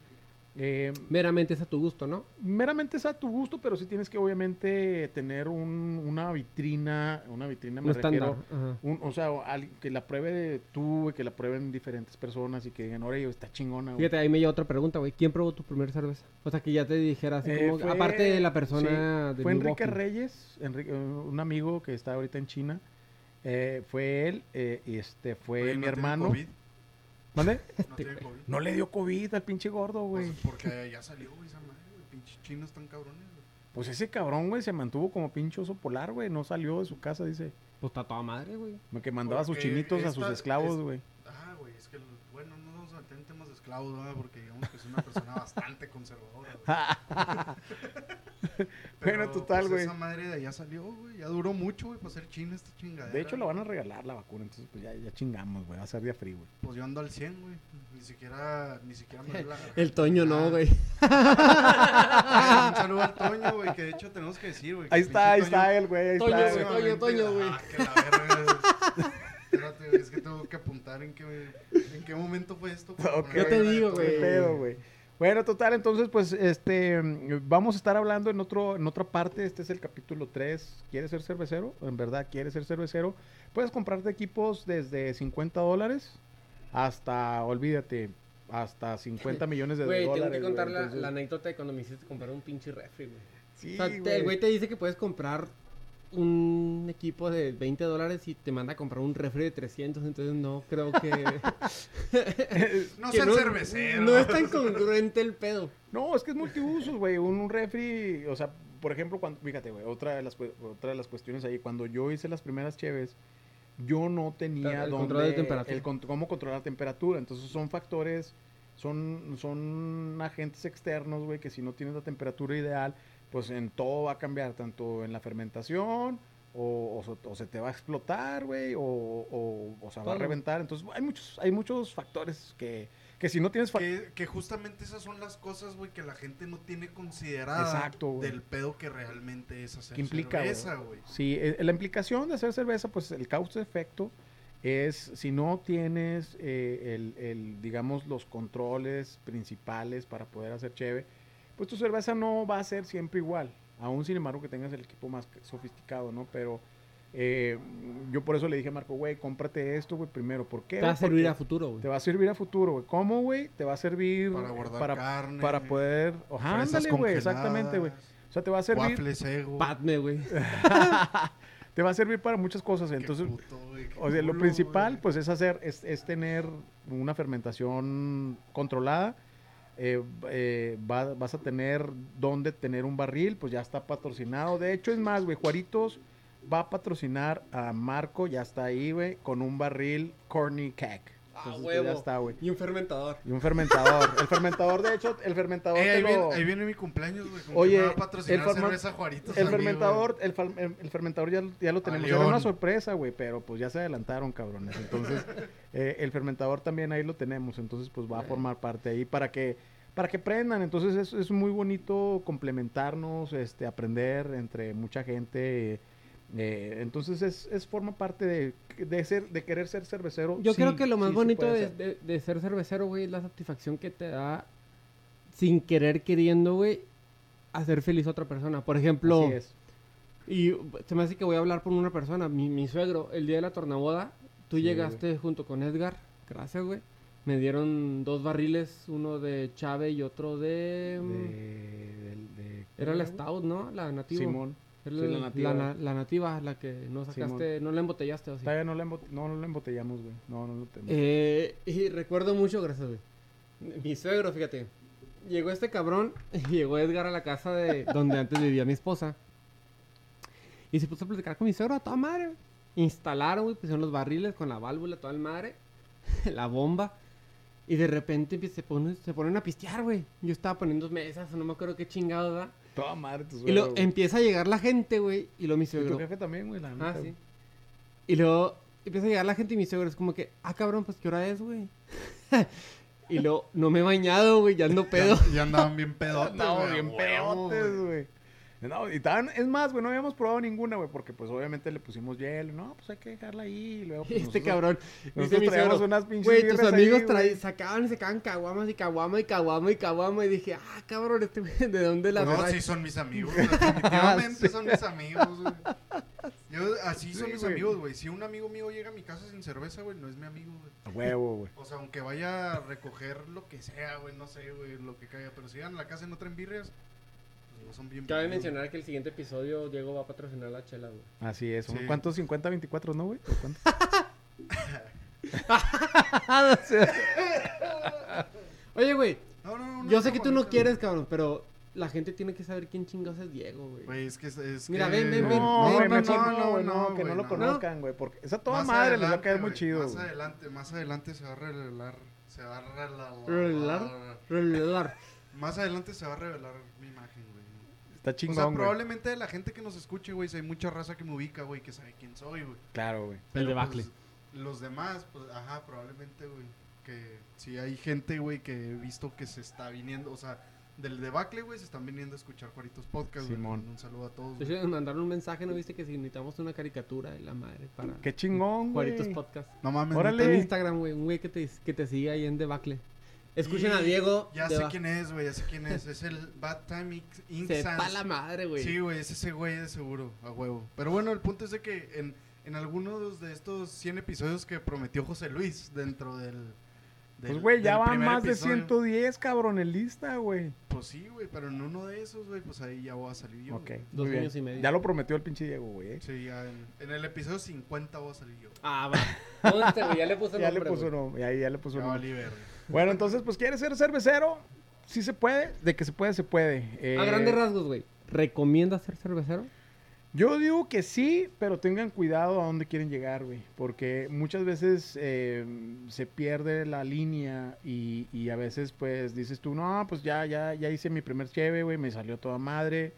eh, Meramente es a tu gusto, ¿no? meramente es a tu gusto, pero sí tienes que obviamente tener un- una vitrina, una vitrina me Un refiero, un- o sea, al- que la pruebe tú, güey, que la prueben diferentes personas y que digan, oye, está chingona, güey. Fíjate, ahí me lleva otra pregunta, güey. ¿Quién probó tu primera cerveza? O sea, que ya te dijera así Eh, como... fue- aparte de la persona de Fue Enrique. Reyes, Enrique- eh, un amigo que está ahorita en China. eh, fue él, eh, y este fue Oye, mi ¿no tiene hermano. COVID? ¿Mande? No tiene COVID. No le dio COVID al pinche gordo, güey. Pues porque ya salió, güey, esa madre, güey. Pinches chinos están cabrones, güey. Pues ese cabrón, güey, se mantuvo como pinche oso polar, güey. No salió de su casa, dice. Pues está toda madre, güey. Que mandaba a sus Porque chinitos, a sus esta- esclavos, es- güey. Ah, güey, es que, bueno, no nos vamos a meter en temas de esclavos, ¿verdad? Porque digamos que es una persona bastante conservadora, güey. Bueno, total, pues, güey. Esa madre de allá salió, güey. Ya duró mucho, güey, para ser chino esta chingadera. De hecho, lo van a regalar la vacuna, entonces pues ya, ya chingamos, güey. Va a ser día frío, güey. Pues yo ando al 100, güey. Ni siquiera, ni siquiera me la. El Toño Ah. no, güey. Un saludo al Toño, güey, que de hecho tenemos que decir, güey. Ahí está, ahí está el güey, Toño, güey. próximamente- Toño, güey. Ah, que la verga. Espérate, güey, es que tengo que apuntar en qué, en qué momento fue esto. para Ok, ponerle Yo te digo, güey. Güey. Bueno, total, entonces, pues, este, vamos a estar hablando en otro, en otra parte. Este es el capítulo 3. ¿Quieres ser cervecero? En verdad, ¿quieres ser cervecero? Puedes comprarte equipos desde 50 dólares hasta, olvídate, hasta 50 millones de Güey, dólares. tengo que güey. contar la, Entonces, la anécdota de cuando me hiciste comprar un pinche refri, güey. Sí, o sea, güey. el güey te dice que puedes comprar un equipo de 20 dólares y te manda a comprar un refri de 300, entonces no creo que... No que sean cerveceros. No es tan congruente el pedo. No, es que es multiusos, güey. Un, un refri, o sea, por ejemplo, cuando, fíjate, güey, otra de las cue- otra de las cuestiones ahí, cuando yo hice las primeras cheves, yo no tenía El dónde- control de temperatura. el con- cómo controlar la temperatura. Entonces son factores, son, son agentes externos, güey, que si no tienes la temperatura ideal, pues en todo va a cambiar, tanto en la fermentación. O, o se- o se te va a explotar, güey, o, o, o se va a reventar. Entonces, hay muchos, hay muchos factores que, que si no tienes... Que, que justamente esas son las cosas, güey, que la gente no tiene considerada Exacto, del pedo que realmente es hacer implica, cerveza, güey. Sí, eh, la implicación de hacer cerveza, pues el causa efecto es si no tienes eh, el, el, digamos, los controles principales para poder hacer cheve, pues tu cerveza no va a ser siempre igual. Aún sin embargo que tengas el equipo más sofisticado, ¿no? Pero eh, yo por eso le dije a Marco, güey, cómprate esto, güey, primero. ¿Por qué? Te va a servir Porque a futuro, güey. Te va a servir a futuro, güey. ¿Cómo, güey? Te va a servir Para guardar para, carne. para poder... Ajá, ándale, güey, exactamente, güey. O sea, te va a servir... Waffles ego. Padme, güey. te va a servir para muchas cosas. Qué Entonces, puto, güey, qué o sea, lo principal, güey. pues, es hacer, es, es tener una fermentación controlada. Eh, eh, va- vas a tener donde tener un barril, pues ya está patrocinado. De hecho, es más, güey, Juaritos va a patrocinar a Marco, ya está ahí, con un barril Corny Keg. Ah, Entonces, pues, huevo. ya está, güey. Y un fermentador. Y un fermentador. el fermentador, de hecho, el fermentador Eh, ahí, lo- viene, ahí viene mi cumpleaños, güey. como Oye, que me va a patrocinar el cerveza Juaritos El fermentador, el, fal- el- el fermentador ya, ya lo tenemos. Era una sorpresa, güey, pero pues ya se adelantaron, cabrones. Entonces, eh, el fermentador también ahí lo tenemos. Entonces, pues va a formar parte ahí para que para que prendan. Entonces, es, es muy bonito complementarnos, este, aprender entre mucha gente. Eh, entonces, es, es forma parte de, de ser, de querer ser cervecero. Yo Sí, creo que lo más sí, bonito de, ser. de- de ser cervecero, güey, es la satisfacción que te da sin querer queriendo, güey, hacer feliz a otra persona. Por ejemplo, Así es. y se me hace que voy a hablar por una persona, mi, mi suegro, el día de la tornaboda, tú Sí, llegaste junto con Edgar, gracias, güey. Me dieron dos barriles, uno de Chave y otro de... mm, De- del- de- Era la ¿cómo Stout, ¿no? La nativa. Simón. Sí, la, nativa. la na- la nativa, la que no sacaste, no la embotellaste o sí. Todavía no la, no, no la embotellamos, güey. No, no lo tenemos. Eh, y recuerdo mucho, gracias, güey. Mi suegro, fíjate. Llegó este cabrón, llegó Edgar a la casa de donde antes vivía mi esposa. Y se puso a platicar con mi suegro a toda madre. Instalaron, güey, pusieron los barriles con la válvula, toda el madre, la bomba. Y de repente se, pone, se ponen a pistear, güey. Yo estaba poniendo mesas, no me acuerdo qué chingados, ¿verdad? Toda madre tu Y suegro, luego güey. empieza a llegar la gente, güey. Y luego mi Y tu suegro. jefe también, güey, la Ah, neta, sí. güey. Y luego empieza a llegar la gente y mi suegro es como que, ah, cabrón, pues qué hora es, güey. Y luego, no me he bañado, güey, ya ando pedo. Ya, ya andaban bien pedotes, güey, bien pedotes, güey. No, y estaban, es más, güey, no habíamos probado ninguna, güey, porque pues obviamente le pusimos hielo. No, pues hay que dejarla ahí. Y luego, pues, Este nosotros- cabrón. nosotros Dice mi traíamos suegro, unas pinches Güey, tus amigos ahí, güey. sacaban y sacaban caguamas y caguama y caguama y caguama. Y dije, ah, cabrón, este ¿de dónde la No, verdad? sí son mis amigos, definitivamente son mis amigos, güey. Yo, así son Sí, mis güey. amigos, güey. Si un amigo mío llega a mi casa sin cerveza, güey, no es mi amigo, güey. A huevo, güey. O sea, aunque vaya a recoger lo que sea, güey, no sé, güey, lo que caiga. Pero si llegan a la casa y no traen birrias, pues no son bien Cabe mencionar que el siguiente episodio Diego va a patrocinar la chela, güey. Así es. Sí. ¿Cuántos? 50, 24, ¿no, güey? ¿O ¿Cuántos? Oye, güey, No, no, no. yo no, sé que tú no quieres, cabrón, pero la gente tiene que saber quién chingados es Diego, güey. Güey, es que es, Mira, que... ven, ven, ven. No, ven, güey, no, güey, no, que güey, no lo no. conozcan, güey, porque esa toda Más madre les va a caer muy chido, Más güey. adelante, más adelante se va a revelar. Se va a revelar. Revelar. Revelar. Más adelante se va a revelar mi imagen, Está O sea, chingón, probablemente la gente que nos escuche, güey, si hay mucha raza que me ubica, güey, que sabe quién soy, güey. Claro, güey. El debacle. pues, los demás, pues, ajá, probablemente, güey. Que si hay gente, güey, que he visto que se está viniendo, o sea, del debacle, güey, se están viniendo a escuchar Juaritos Podcast, güey. Simón. Un saludo a todos. De nos mandaron un mensaje, ¿no viste? Que si necesitamos una caricatura de la madre para Qué chingón, güey. Juaritos Podcast. No mames, Órale. En Instagram, güey, un güey que te, que te sigue ahí en Debacle. Escuchen Y a Diego. Ya sé quién es, güey, ya sé quién es. Es el Bad Time Inc. Inc. Sepa Sans. la madre, güey. Sí, güey, es ese güey de seguro, a huevo. Pero bueno, el punto es de que en, en algunos de estos 100 episodios que prometió José Luis dentro del... del- Pues, güey, ya van más de episodio, 110, cabrón, en lista, güey. Pues sí, güey, pero en uno de esos, güey, pues ahí ya voy a salir yo. Ok. Dos años y medio. Ya lo prometió el pinche Diego, güey. eh. Sí, ya en, en el episodio 50 voy a salir yo. Ah, va. Conste, güey, ya le puso Ya le nombre, puso nombre, ya, ya le puso Ya nombre. Bueno, entonces, pues, ¿quieres ser cervecero? Sí se puede, de que se puede, se puede. Eh, A grandes rasgos, güey. ¿Recomiendas ser cervecero? Yo digo que sí, pero tengan cuidado a dónde quieren llegar, güey. Porque muchas veces eh, se pierde la línea y, y a veces, pues, dices tú, no, pues ya, ya, ya hice mi primer cheve, güey, me salió toda madre.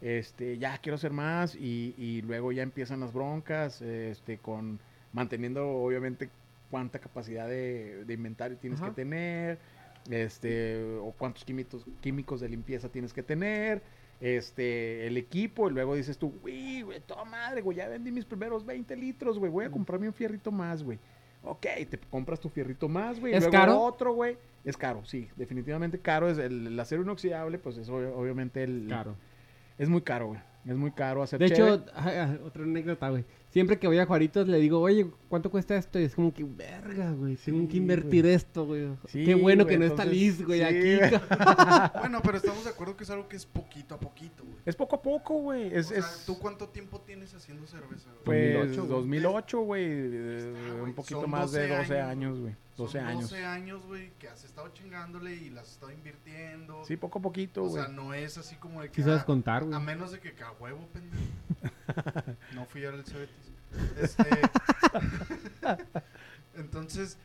Este, ya quiero hacer más y, y luego ya empiezan las broncas, este, con manteniendo, obviamente, cuánta capacidad de, de inventario tienes Ajá. que tener, este, o cuántos químicos, químicos de limpieza tienes que tener este, el equipo, y luego dices tú, güey, güey, toda madre, güey, ya vendí mis primeros 20 litros, güey, voy a comprarme un fierrito más, güey. Ok, te compras tu fierrito más, güey. y ¿Es luego caro? otro, güey. Es caro, sí, definitivamente caro. Es el, el acero inoxidable, pues es obvio- obviamente el... Claro. Es muy caro, güey. Es muy caro hacer De cheve. hecho, ah, otra anécdota, güey. Siempre que voy a Juaritos le digo, oye, ¿cuánto cuesta esto? Y es como que, verga, güey. Tengo Sí, que invertir esto, güey. Sí, Qué bueno güey, que no está Liz, güey, sí, aquí. güey. cabrón. Bueno, pero estamos de acuerdo que es algo que es poquito a poquito, güey. Es poco a poco, güey. Es, o sea, es, ¿tú cuánto tiempo tienes haciendo cerveza, güey? pues, 2008, güey. 2008, güey. eh, Está, güey, un poquito son más de 12 12 años, años, güey. 12 Son años. 12 años, güey, que has estado chingándole y las has estado invirtiendo. Sí, poco a poquito, o güey. sea, no es así como de que... Sí sabes ah, contar, A güey. menos de que a huevo, pendejo. no fui al Cebetis. Este... Entonces,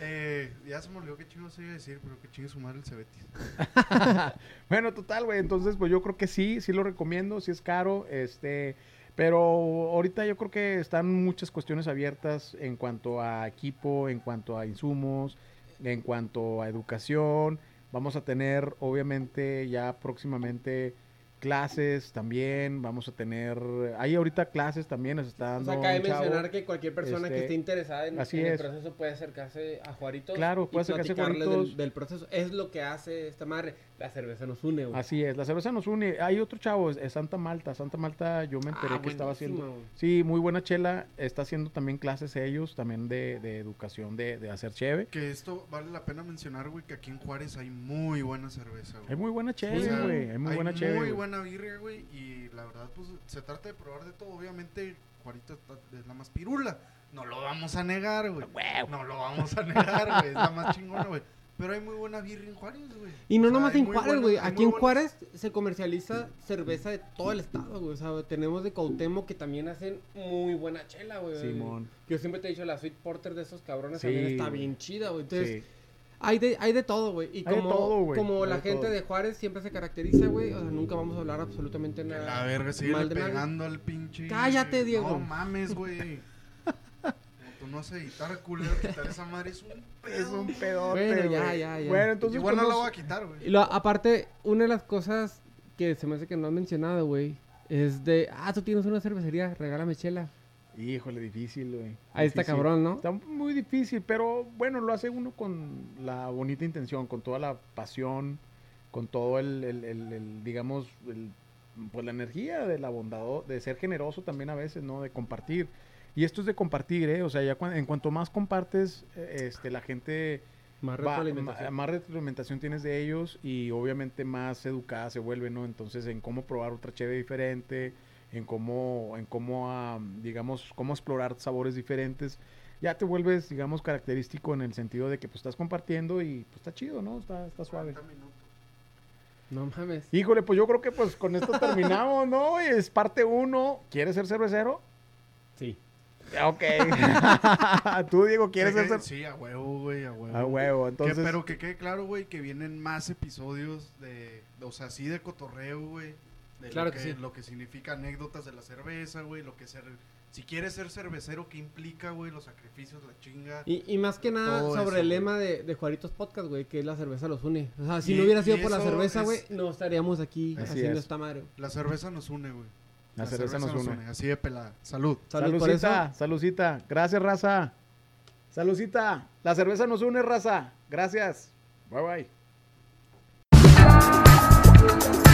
eh, ya se me olvidó qué chingo se iba a decir, pero que chingue su madre el Cebetis. Bueno, total, güey. Entonces, pues yo creo que sí, sí lo recomiendo, sí es caro, este, pero ahorita yo creo que están muchas cuestiones abiertas en cuanto a equipo, en cuanto a insumos, en cuanto a educación. Vamos a tener, obviamente, ya próximamente clases también. Vamos a tener, hay ahorita clases también, nos está O dando sea, cabe mencionar que cualquier persona que este, esté interesada en, así en el es. proceso puede acercarse a Juaritos. Claro, y puede acercarse a. Del, del proceso. Es lo que hace esta madre. La cerveza nos une, güey. Así es, la cerveza nos une. Hay otro chavo, es, es Santa Malta. Santa Malta, yo me enteré Ah, que estaba haciendo. Sí, muy buena chela. Está haciendo también clases ellos, también de, de educación de, de hacer cheve. Que esto vale la pena mencionar, güey, que aquí en Juárez hay muy buena cerveza, güey. Hay muy buena O cheve, sea, güey. Hay muy buena cheve. muy güey. buena birria, güey. Y la verdad, pues se trata de probar de todo. Obviamente, Juarito es la más pirula. No lo vamos a negar, güey. No lo vamos a negar, güey. Es la más chingona, güey. Pero hay muy buena birria en Juárez, güey. Y no O sea, nomás en Juárez, güey. Aquí en buenas- Juárez se comercializa cerveza de todo el estado, güey. O sea, tenemos de Cuauhtémoc que también hacen muy buena chela, güey. Simón. Yo siempre te he dicho, la Sweet Porter de esos cabrones Sí, también está bien chida, güey. Entonces, Sí. hay, de, hay de todo, güey. Y Hay de como, todo, como Hay la de gente todo. de Juárez siempre se caracteriza, güey. O sea, nunca vamos a hablar absolutamente nada. La verga, sigue pegando al pinche. Cállate, Diego. No mames, güey. No haces editar, culero, quitar esa madre es un pedo. Es un pedote, Bueno, ya, ya, ya. Bueno, entonces Igual no la voy a quitar, güey. Y lo, aparte, una de las cosas que se me hace que no has mencionado, güey, es de, ah, tú tienes una cervecería, regálame chela. Híjole, difícil, güey. Ahí está cabrón, ¿no? Está muy difícil, pero bueno, lo hace uno con la bonita intención, con toda la pasión, con todo el, el- el- el, digamos, el- pues la energía de la bondad, de ser generoso también a veces, ¿no? De compartir. Y esto es de compartir, ¿eh? O sea, ya cuan- en cuanto más compartes, eh, este, la gente Más va- retroalimentación. ma- más retroalimentación tienes de ellos y obviamente más educada se vuelve, ¿no? Entonces, en cómo probar otra cheve diferente, en cómo, en cómo, ah, digamos, cómo explorar sabores diferentes, ya te vuelves, digamos, característico en el sentido de que pues estás compartiendo y pues está chido, ¿no? Está, está suave. 40 minutos. No mames. Híjole, pues yo creo que pues con esto terminamos, ¿no? Es parte uno. ¿Quieres ser cervecero? Sí. Ok. Tú, Diego, ¿quieres que- cervecero? Sí, a huevo, güey, a huevo. A huevo, Que- entonces... pero que quede claro, güey, que vienen más episodios de, de- o sea, sí de cotorreo, güey. De Claro lo que que, sí. lo que significa anécdotas de la cerveza, güey, lo que ser, si quieres ser cervecero, ¿qué implica, güey? Los sacrificios, la chinga. Y, y más que nada sobre eso, el lema de, de Juaritos Podcast, güey, que la cerveza los une. O sea, si Y- no hubiera sido por la cerveza, es- güey, no estaríamos aquí Así haciendo es. esta madre. La cerveza nos une, güey. La, cerveza, nos, une. Así de pelada. Salud. Salud salucita, salucita. Gracias, raza. Salucita. La cerveza nos une, raza. Gracias. Bye, bye.